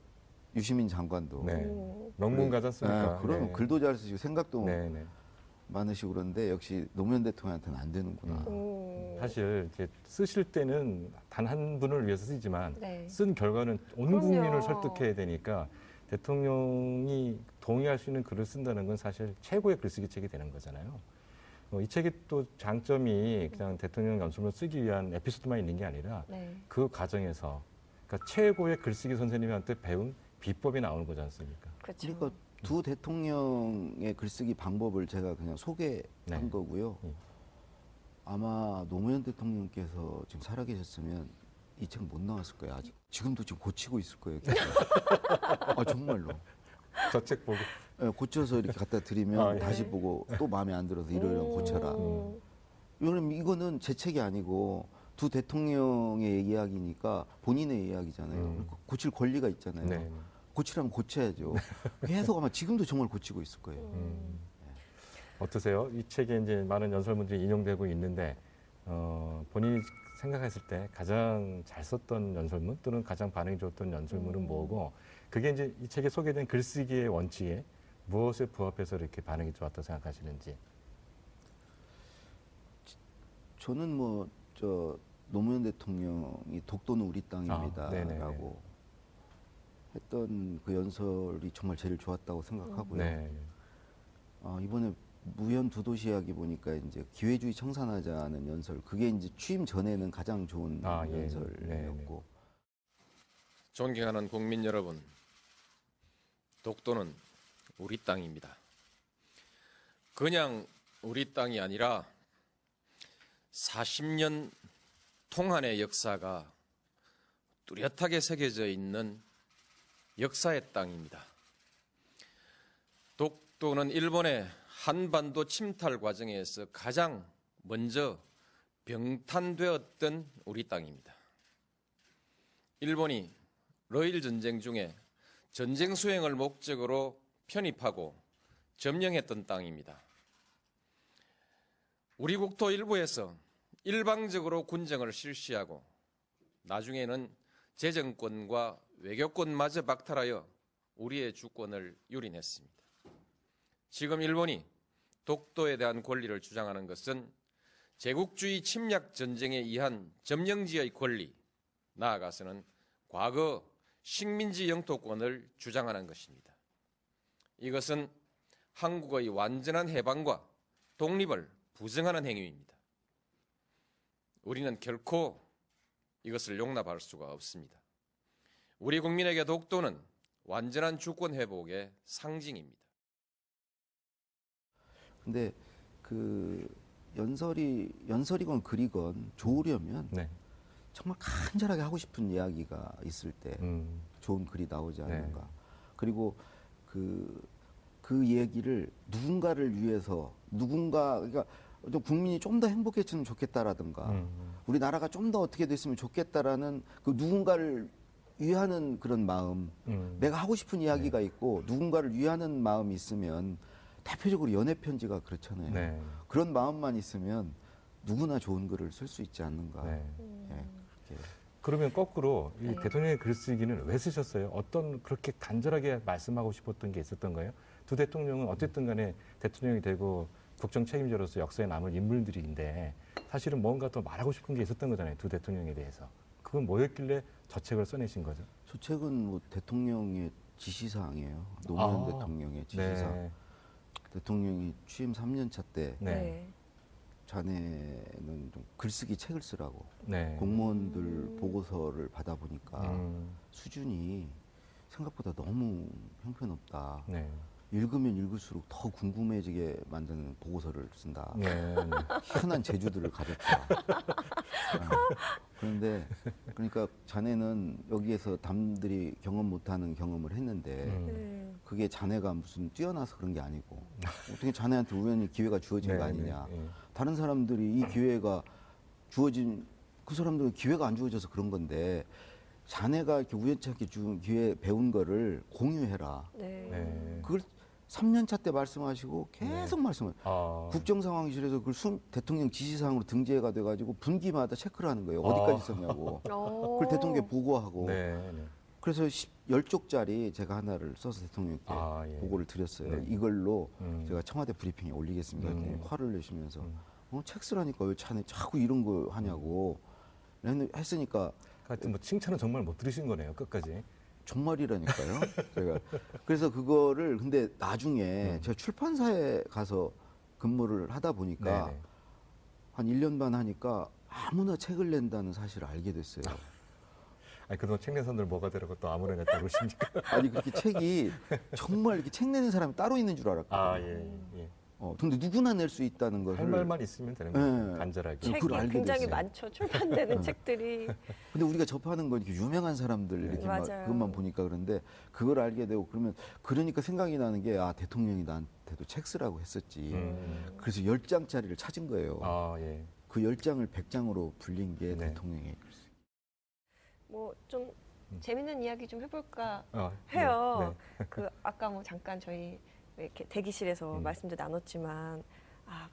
유시민 장관도 네. 음. 명문가지 않습니까? 예, 그러면 네. 글도 잘 쓰시고 생각도 네, 네. 많으시고 그런데 역시 노무현 대통령한테는 안 되는구나. 음. 사실 이렇게 쓰실 때는 단 한 분을 위해서 쓰지만 네. 쓴 결과는 온 그럼요. 국민을 설득해야 되니까 대통령이 동의할 수 있는 글을 쓴다는 건 사실 최고의 글쓰기 책이 되는 거잖아요. 어, 이 책의 또 장점이 그냥 대통령 연설문을 쓰기 위한 에피소드만 있는 게 아니라 네. 그 과정에서 그러니까 최고의 글쓰기 선생님한테 배운 비법이 나오는 거지 않습니까? 그렇죠. 그러니까 두 대통령의 글쓰기 방법을 제가 그냥 소개한 네. 거고요. 음. 아마 노무현 대통령께서 지금 살아계셨으면 이 책 못 나왔을 거예요. 아직 지금도 지금 고치고 있을 거예요. 아 정말로. 저 책 보고 예, 고쳐서 이렇게 갖다 드리면 아, 예. 다시 보고 또 마음에 안 들어서 음. 고쳐라. 이거는 이거는 제 책이 아니고 두 대통령의 이야기니까 본인의 이야기잖아요. 음. 그러니까 고칠 권리가 있잖아요. 네. 고치라면 고쳐야죠. 계속 아마 지금도 정말 고치고 있을 거예요. 음. 어떠세요? 이 책에 이제 많은 연설문들이 인용되고 있는데 어, 본인이 생각했을 때 가장 잘 썼던 연설문 또는 가장 반응이 좋았던 연설문은 음. 뭐고 그게 이제 이 책에 소개된 글쓰기의 원칙에 무엇에 부합해서 이렇게 반응이 좋았다고 생각하시는지. 저는 뭐 저 노무현 대통령이 독도는 우리 아. 땅입니다라고 했던 그 연설이 정말 제일 좋았다고 생각하고요. 네. 아, 이번에 무연 두 도시 이야기 보니까 이제 기회주의 청산하자는 연설 그게 이제 취임 전에는 가장 좋은 아, 예. 연설이었고 존경하는 국민 여러분, 독도는 우리 땅입니다. 그냥 우리 땅이 아니라 40년 통한의 역사가 뚜렷하게 새겨져 있는 역사의 땅입니다. 독도는 일본의 한반도 침탈 과정에서 가장 먼저 병탄되었던 우리 땅입니다. 일본이 러일 전쟁 중에 전쟁 수행을 목적으로 편입하고 점령했던 땅입니다. 우리 국토 일부에서 일방적으로 군정을 실시하고 나중에는 재정권과 외교권마저 박탈하여 우리의 주권을 유린했습니다. 지금 일본이 독도에 대한 권리를 주장하는 것은 제국주의 침략 전쟁에 의한 점령지의 권리, 나아가서는 과거 식민지 영토권을 주장하는 것입니다. 이것은 한국의 완전한 해방과 독립을 부정하는 행위입니다. 우리는 결코 이것을 용납할 수가 없습니다. 우리 국민에게 독도는 완전한 주권 회복의 상징입니다. 근데 그 연설이 연설이건 글이건 좋으려면 네. 정말 간절하게 하고 싶은 이야기가 있을 때 음. 좋은 글이 나오지 네. 않는가. 그리고 그, 그 얘기를 누군가를 위해서 누군가, 그러니까 좀 국민이 좀 더 행복해지면 좋겠다라든가 음. 우리나라가 좀 더 어떻게 됐으면 좋겠다라는 그 누군가를 위하는 그런 마음. 음. 내가 하고 싶은 이야기가 있고 누군가를 위하는 마음이 있으면 대표적으로 연애 편지가 그렇잖아요. 네. 그런 마음만 있으면 누구나 좋은 글을 쓸 수 있지 않는가. 네. 예, 그렇게. 그러면 거꾸로 이 네. 대통령의 글쓰기는 왜 쓰셨어요? 어떤 그렇게 간절하게 말씀하고 싶었던 게 있었던가요? 두 대통령은 어쨌든 간에 대통령이 되고 국정 책임자로서 역사에 남을 인물들인데 사실은 뭔가 더 말하고 싶은 게 있었던 거잖아요. 두 대통령에 대해서. 그건 뭐였길래 저 책을 써내신 거죠? 저 책은 뭐 대통령의 지시사항이에요. 노무현 아, 대통령의 지시사항. 네. 대통령이 취임 3년차 때 네. 자네는 좀 글쓰기 책을 쓰라고 네. 공무원들 보고서를 받아 보니까 음. 수준이 생각보다 너무 형편없다. 네. 읽으면 읽을수록 더 궁금해지게 만드는 보고서를 쓴다. 네. 네. 희한한 재주들을 가졌다. 네. 그런데 그러니까 자네는 여기에서 남들이 경험 못하는 경험을 했는데 음. 네. 그게 자네가 무슨 뛰어나서 그런 게 아니고 어떻게 자네한테 우연히 기회가 주어진 네, 거 아니냐. 네, 네. 다른 사람들이 이 기회가 주어진 그 사람들은 기회가 안 주어져서 그런 건데 자네가 이렇게 우연찮게 준 기회 배운 거를 공유해라. 네. 네. 그걸 3년차 때 말씀하시고 계속 말씀을 아. 국정상황실에서 그걸 순, 대통령 지시사항으로 등재가 돼가지고 분기마다 체크를 하는 거예요. 어디까지 썼냐고. 어. 그걸 대통령께 보고하고. 네. 네. 그래서 10, 10쪽짜리 제가 하나를 써서 대통령께 아, 예. 보고를 드렸어요. 네. 이걸로 음. 제가 청와대 브리핑에 올리겠습니다. 음. 화를 내시면서 음. 어, 책 쓰라니까 왜 자네 자꾸 이런 거 하냐고 했- 했으니까 하여튼 뭐 칭찬은 정말 못 들으신 거네요. 끝까지. 정말이라니까요. 제가 그래서 그거를 근데 나중에 음. 제가 출판사에 가서 근무를 하다 보니까 네네. 한 1년 반 하니까 아무나 책을 낸다는 사실을 알게 됐어요. 아니 그동안 책 낸 사람들 뭐가 되라고 또 아무나 냈다고 그러십니까? 아니 그렇게 책이 정말 이렇게 책 내는 사람이 따로 있는 줄 알았거든요. 아 예. 예. 어, 근데 누구나 낼 수 있다는 것을 할 말만 있으면 되는 거예요. 네. 간절하게. 책- 책이 굉장히 됐어요. 많죠. 출판되는 책들이. 근데 우리가 접하는 건 이렇게 유명한 사람들 이렇게 막 맞아요. 그것만 보니까 그런데 그걸 알게 되고 그러면 그러니까 생각이 나는 게 아 대통령이 나한테도 책 쓰라고 했었지. 음. 그래서 열 장짜리를 찾은 거예요. 아 예. 그열 장을 백 장으로 불린 게 네. 대통령의 뭐좀 음. 재밌는 이야기 좀 해볼까 어, 해요. 네, 그 아까 뭐 잠깐 저희 이렇게 대기실에서 음. 말씀도 나눴지만 아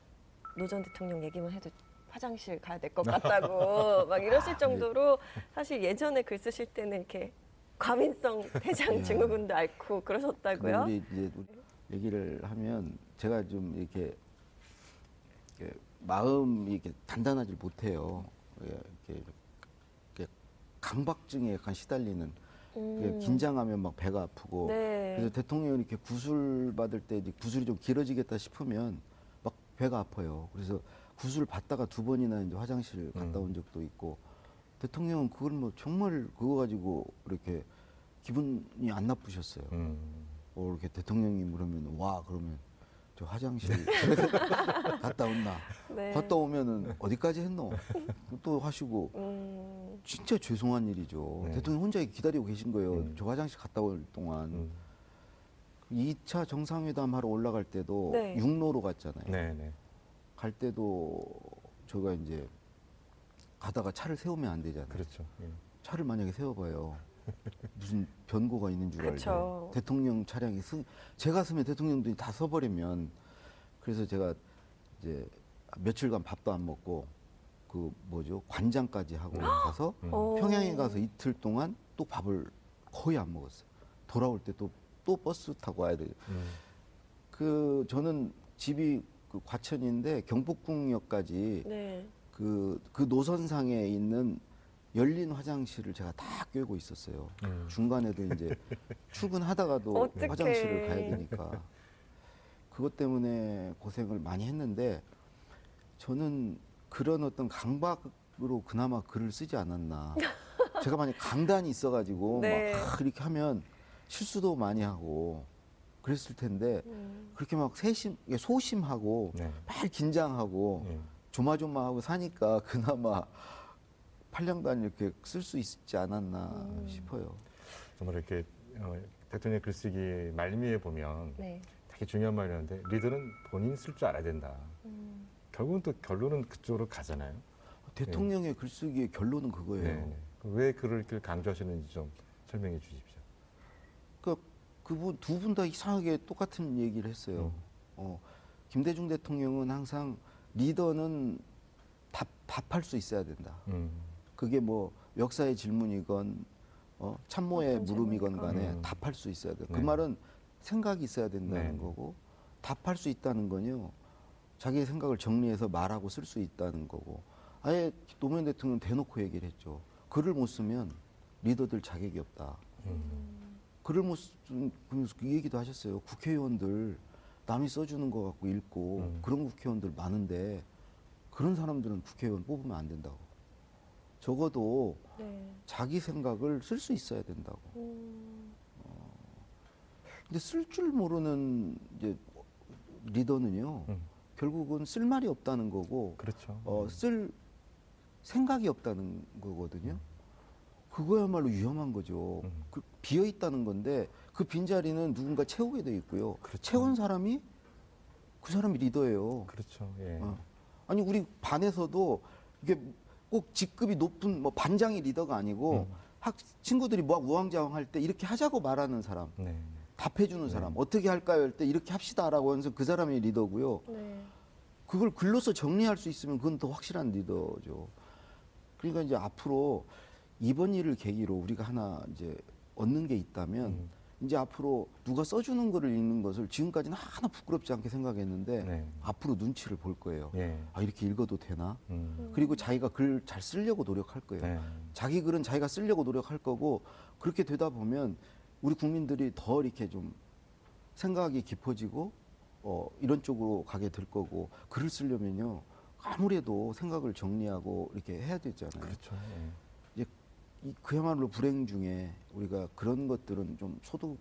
노 전 대통령 얘기만 해도 화장실 가야 될 것 같다고 막 이러실 정도로 사실 예전에 글 쓰실 때는 이렇게 과민성 대장 예. 증후군도 앓고 그러셨다고요? 우리 이제 얘기를 하면 제가 좀 이렇게, 이렇게 마음이 이렇게 단단하지 못해요. 예, 이렇게, 이렇게 강박증에 약간 시달리는 음. 긴장하면 막 배가 아프고 네. 그래서 대통령이 이렇게 구술 받을 때 이제 구술이 좀 길어지겠다 싶으면 막 배가 아파요. 그래서 구술 받다가 두 번이나 이제 화장실 갔다 음. 온 적도 있고 대통령은 그걸 뭐 정말 그거 가지고 이렇게 기분이 안 나쁘셨어요. 음. 어, 이렇게 대통령이 물으면 와 그러면 저 화장실 갔다 온나 네. 갔다 오면은 어디까지 했노 또 하시고 음. 진짜 죄송한 일이죠. 네. 대통령 혼자 기다리고 계신 거예요. 음. 저 화장실 갔다 올 동안 음. 2차 정상회담 하러 올라갈 때도 네. 육로로 갔잖아요. 네, 네. 갈 때도 저가 이제 가다가 차를 세우면 안 되잖아요. 그렇죠. 예. 차를 만약에 세워봐요. 무슨 변고가 있는 줄. 알죠. 대통령 차량이 승, 제가 쓰면 대통령들이 다 써버리면 그래서 제가 이제 며칠간 밥도 안 먹고 그 뭐죠 관장까지 하고 가서 음. 어. 평양에 가서 이틀 동안 또 밥을 거의 안 먹었어요. 돌아올 때 또 또 버스 타고 와야 돼요. 음. 그 저는 집이 그 과천인데 경복궁역까지 네. 그, 그 노선상에 있는 열린 화장실을 제가 다 꿰고 있었어요. 음. 중간에도 이제 출근하다가도. 화장실을 가야 되니까. 그것 때문에 고생을 많이 했는데 저는 그런 어떤 강박 생각으로 그나마 글을 쓰지 않았나. 제가 만약 강단이 있어가지고 네. 막 이렇게 하면 실수도 많이 하고 그랬을 텐데 음. 그렇게 막 세심, 소심하고 네. 막 긴장하고 예. 조마조마하고 사니까 그나마 팔량단 이렇게 쓸 수 있지 않았나 음. 싶어요. 정말 이렇게 어, 대통령 글쓰기 말미에 보면 네. 되게 중요한 말이었는데 리더는 본인 쓸 줄 알아야 된다. 음. 결국은 또 결론은 그쪽으로 가잖아요. 대통령의 글쓰기의 결론은 그거예요. 네, 네. 왜 이렇게 강조하시는지 좀 설명해 주십시오. 그러니까 그분 두 분 다 이상하게 똑같은 얘기를 했어요. 음. 어, 김대중 대통령은 항상 리더는 답, 답할 수 있어야 된다. 음. 그게 뭐 역사의 질문이건 어, 참모의 물음이건. 간에 음. 답할 수 있어야 돼. 그 네. 말은 생각이 있어야 된다는 네. 거고 답할 수 있다는 건요. 자기의 생각을 정리해서 말하고 쓸 수 있다는 거고 아예 노무현 대통령은 대놓고 얘기를 했죠. 글을 못 쓰면 리더들 자격이 없다. 음. 글을 못 쓰, 그러면서 그 얘기도 하셨어요. 국회의원들 남이 써주는 거 갖고 읽고 음. 그런 국회의원들 많은데 그런 사람들은 국회의원 뽑으면 안 된다고. 적어도 네. 자기 생각을 쓸 수 있어야 된다고. 음. 근데 쓸 줄 모르는 이제 리더는요. 음. 결국은 쓸 말이 없다는 거고 그렇죠. 어, 쓸 생각이 없다는 거거든요. 그거야말로 위험한 거죠. 음. 그 비어 있다는 건데 그 빈자리는 누군가 채우게 돼 있고요. 그렇죠. 채운 사람이 그 사람이 리더예요. 그렇죠. 예. 어. 아니 우리 반에서도 이게 꼭 직급이 높은 뭐 반장이 리더가 아니고 음. 학 친구들이 뭐 우왕좌왕 할 때 이렇게 하자고 말하는 사람, 네. 답해주는 사람, 어떻게 할까요 할 때 이렇게 합시다라고 하면서 그 사람이 리더고요. 네. 그걸 글로서 정리할 수 있으면 그건 더 확실한 리더죠. 그러니까 이제 앞으로 이번 일을 계기로 우리가 하나 이제 얻는 게 있다면 음. 이제 앞으로 누가 써주는 거를 읽는 것을 지금까지는 하나 부끄럽지 않게 생각했는데 네. 앞으로 눈치를 볼 거예요. 예. 아 이렇게 읽어도 되나? 음. 그리고 자기가 글 잘 쓰려고 노력할 거예요. 네. 자기 글은 자기가 쓰려고 노력할 거고 그렇게 되다 보면 우리 국민들이 더 이렇게 좀 생각이 깊어지고 어, 이런 쪽으로 가게 될 거고 글을 쓰려면요 아무래도 생각을 정리하고 이렇게 해야 되잖아요. 그렇죠. 그야말로 불행 중에 우리가 그런 것들은 좀 소득이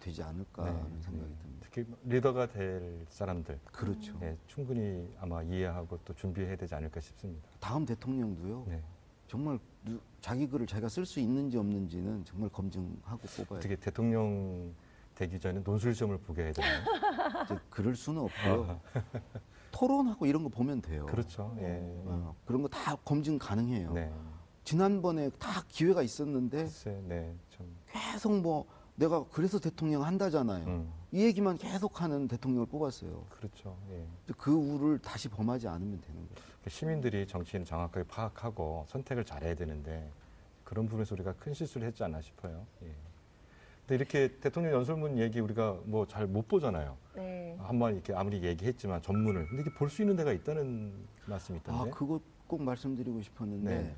되지 않을까 네, 하는 생각이 네. 듭니다. 특히 리더가 될 사람들 그렇죠. 예, 충분히 아마 이해하고 또 준비해야 되지 않을까 싶습니다. 다음 대통령도요. 네. 정말 누- 자기 글을 자기가 쓸 수 있는지 없는지는 정말 검증하고 뽑아야 어떻게 대통령 되기 전에 논술 시험을 보게 해야 되나요? 그럴 수는 없고요. 토론하고 이런 거 보면 돼요. 그렇죠. 예. 어, 그런 거 다 검증 가능해요. 네. 지난번에 다 기회가 있었는데 글쎄, 네. 참. 계속 뭐 내가 그래서 대통령 한다잖아요. 음, 이 얘기만 계속하는 대통령을 뽑았어요. 그렇죠. 예. 그 우를 다시 범하지 않으면 되는 거예요. 그 시민들이 정치인을 정확하게 파악하고 선택을 잘해야 되는데 그런 부분에서 우리가 큰 실수를 했지 않나 싶어요. 예. 근데 이렇게 대통령 연설문 얘기 우리가 뭐 잘 못 보잖아요. 네. 한번 이렇게 아무리 얘기했지만 전문을 근데 이게 볼 수 있는 데가 있다는 말씀이 아, 있던데. 그거 꼭 말씀드리고 싶었는데 네.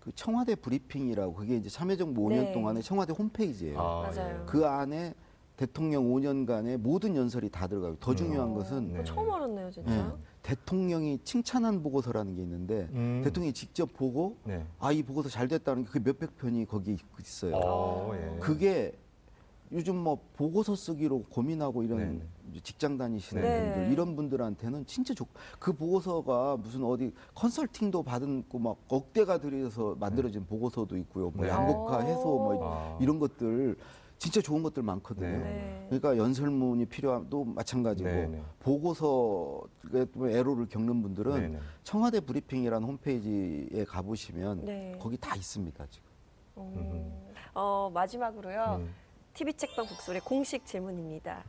그 청와대 브리핑이라고 그게 이제 참여정부 5년 네. 동안의 청와대 홈페이지예요. 아, 맞아요. 예. 그 안에 대통령 5년간의 모든 연설이 다 들어가요. 더 음. 중요한 어, 것은 그거 처음 알았네요, 진짜. 예, 대통령이 칭찬한 보고서라는 게 있는데 음. 대통령이 직접 보고 네. 아이 보고서 잘 됐다는 게 그 몇백 편이 거기 있어요. 어, 예. 그게 요즘 뭐 보고서 쓰기로 고민하고 이런 네네. 이제 직장 다니시는 네. 분들 이런 분들한테는 진짜 좋. 그 보고서가 무슨 어디 컨설팅도 받은 거막 억대가 들여서 만들어진 보고서도 있고요. 뭐 네. 양극화 해소 뭐 아. 이런 것들 진짜 좋은 것들 많거든요. 네. 네. 그러니까 연설문이 필요함도 마찬가지고. 보고서에 또 애로를 겪는 분들은. 청와대 브리핑이라는 홈페이지에 가보시면 네. 거기 다 있습니다 지금. 어, 어, 마지막으로요. 음. TV 책방 북소의 공식 질문입니다.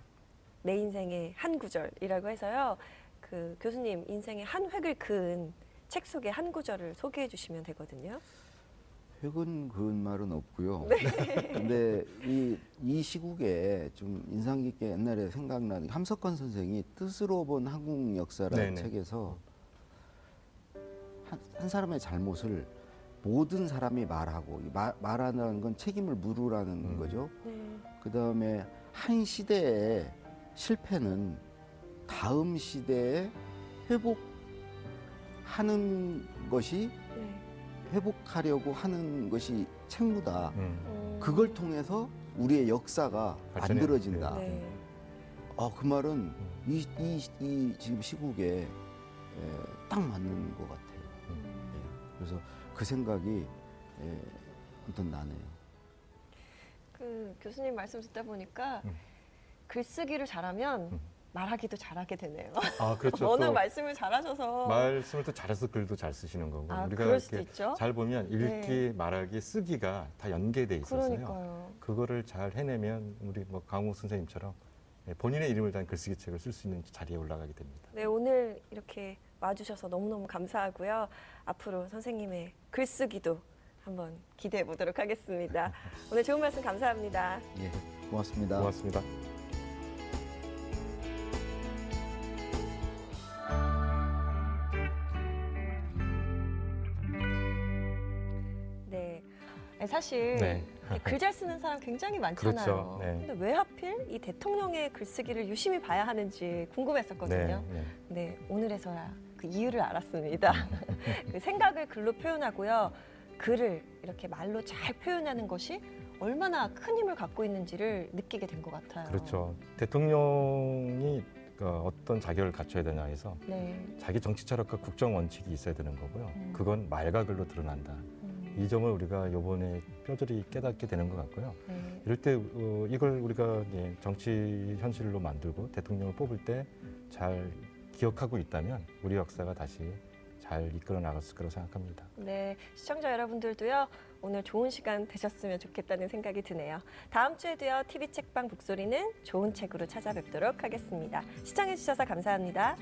내 인생의 한 구절이라고 해서요. 그 교수님 인생의 한 획을 그은 책 속의 한 구절을 소개해 주시면 되거든요. 획은 그은 말은 없고요. 네. 근데 이, 이 시국에 좀 인상 깊게 옛날에 생각나는 함석헌 선생이 뜻으로 본 한국 역사라는 네네. 책에서 한, 한 사람의 잘못을 모든 사람이 말하고 이 말, 말하는 건 책임을 물으라는 음. 거죠. 네. 그 다음에 한 시대의 실패는 다음 시대에 회복하는 하는 것이 네. 회복하려고 하는 것이 책무다. 음. 음. 그걸 통해서 우리의 역사가 발전해- 만들어진다. 네. 아, 그 말은 이, 이, 이 지금 시국에 에, 딱 맞는 것 같아요. 예. 그래서 그 생각이 에, 아무튼 나네요. 그 교수님 말씀 듣다 보니까 음. 글쓰기를 잘하면 음. 말하기도 잘하게 되네요. 아 그렇죠. 또 말씀을 잘하셔서. 말씀을 또 잘해서 글도 잘 쓰시는 거고 아, 우리가 그럴 수도 이렇게 있죠. 잘 보면 읽기, 네. 말하기, 쓰기가 다 연계돼 있어서요. 그러니까요. 그거를 잘 해내면 우리 뭐 강호 선생님처럼 예, 본인의 이름을 단 글쓰기 책을 쓸 수 있는 자리에 올라가게 됩니다. 네, 오늘 이렇게 와주셔서 너무너무 감사하고요. 앞으로 선생님의 글쓰기도 한번 기대해 보도록 하겠습니다. 오늘 좋은 말씀 감사합니다. 예, 고맙습니다. 고맙습니다. 네. 사실 네. 글잘 쓰는 사람 굉장히 많잖아요. 그렇죠. 네. 근데 왜 하필 이 대통령의 글쓰기를 유심히 봐야 하는지 궁금했었거든요. 네, 네. 네, 오늘에서야 그 이유를 알았습니다. 그 생각을 글로 표현하고요. 글을 이렇게 말로 잘 표현하는 것이 얼마나 큰 힘을 갖고 있는지를 느끼게 된 것 같아요. 그렇죠. 대통령이 그 어떤 자격을 갖춰야 되냐 해서 네. 자기 정치 철학과 국정 원칙이 있어야 되는 거고요. 음. 그건 말과 글로 드러난다. 음, 이 점을 우리가 이번에 뼈저리 깨닫게 되는 것 같고요. 네. 이럴 때 어, 이걸 우리가 정치 현실로 만들고 대통령을 뽑을 때 잘 기억하고 있다면 우리 역사가 다시 잘 이끌어 나갔을 거라고 생각합니다. 네, 시청자 여러분들도요. 오늘 좋은 시간 되셨으면 좋겠다는 생각이 드네요. 다음 주에도요. TV 책방 북소리는 좋은 책으로 찾아뵙도록 하겠습니다. 시청해 주셔서 감사합니다.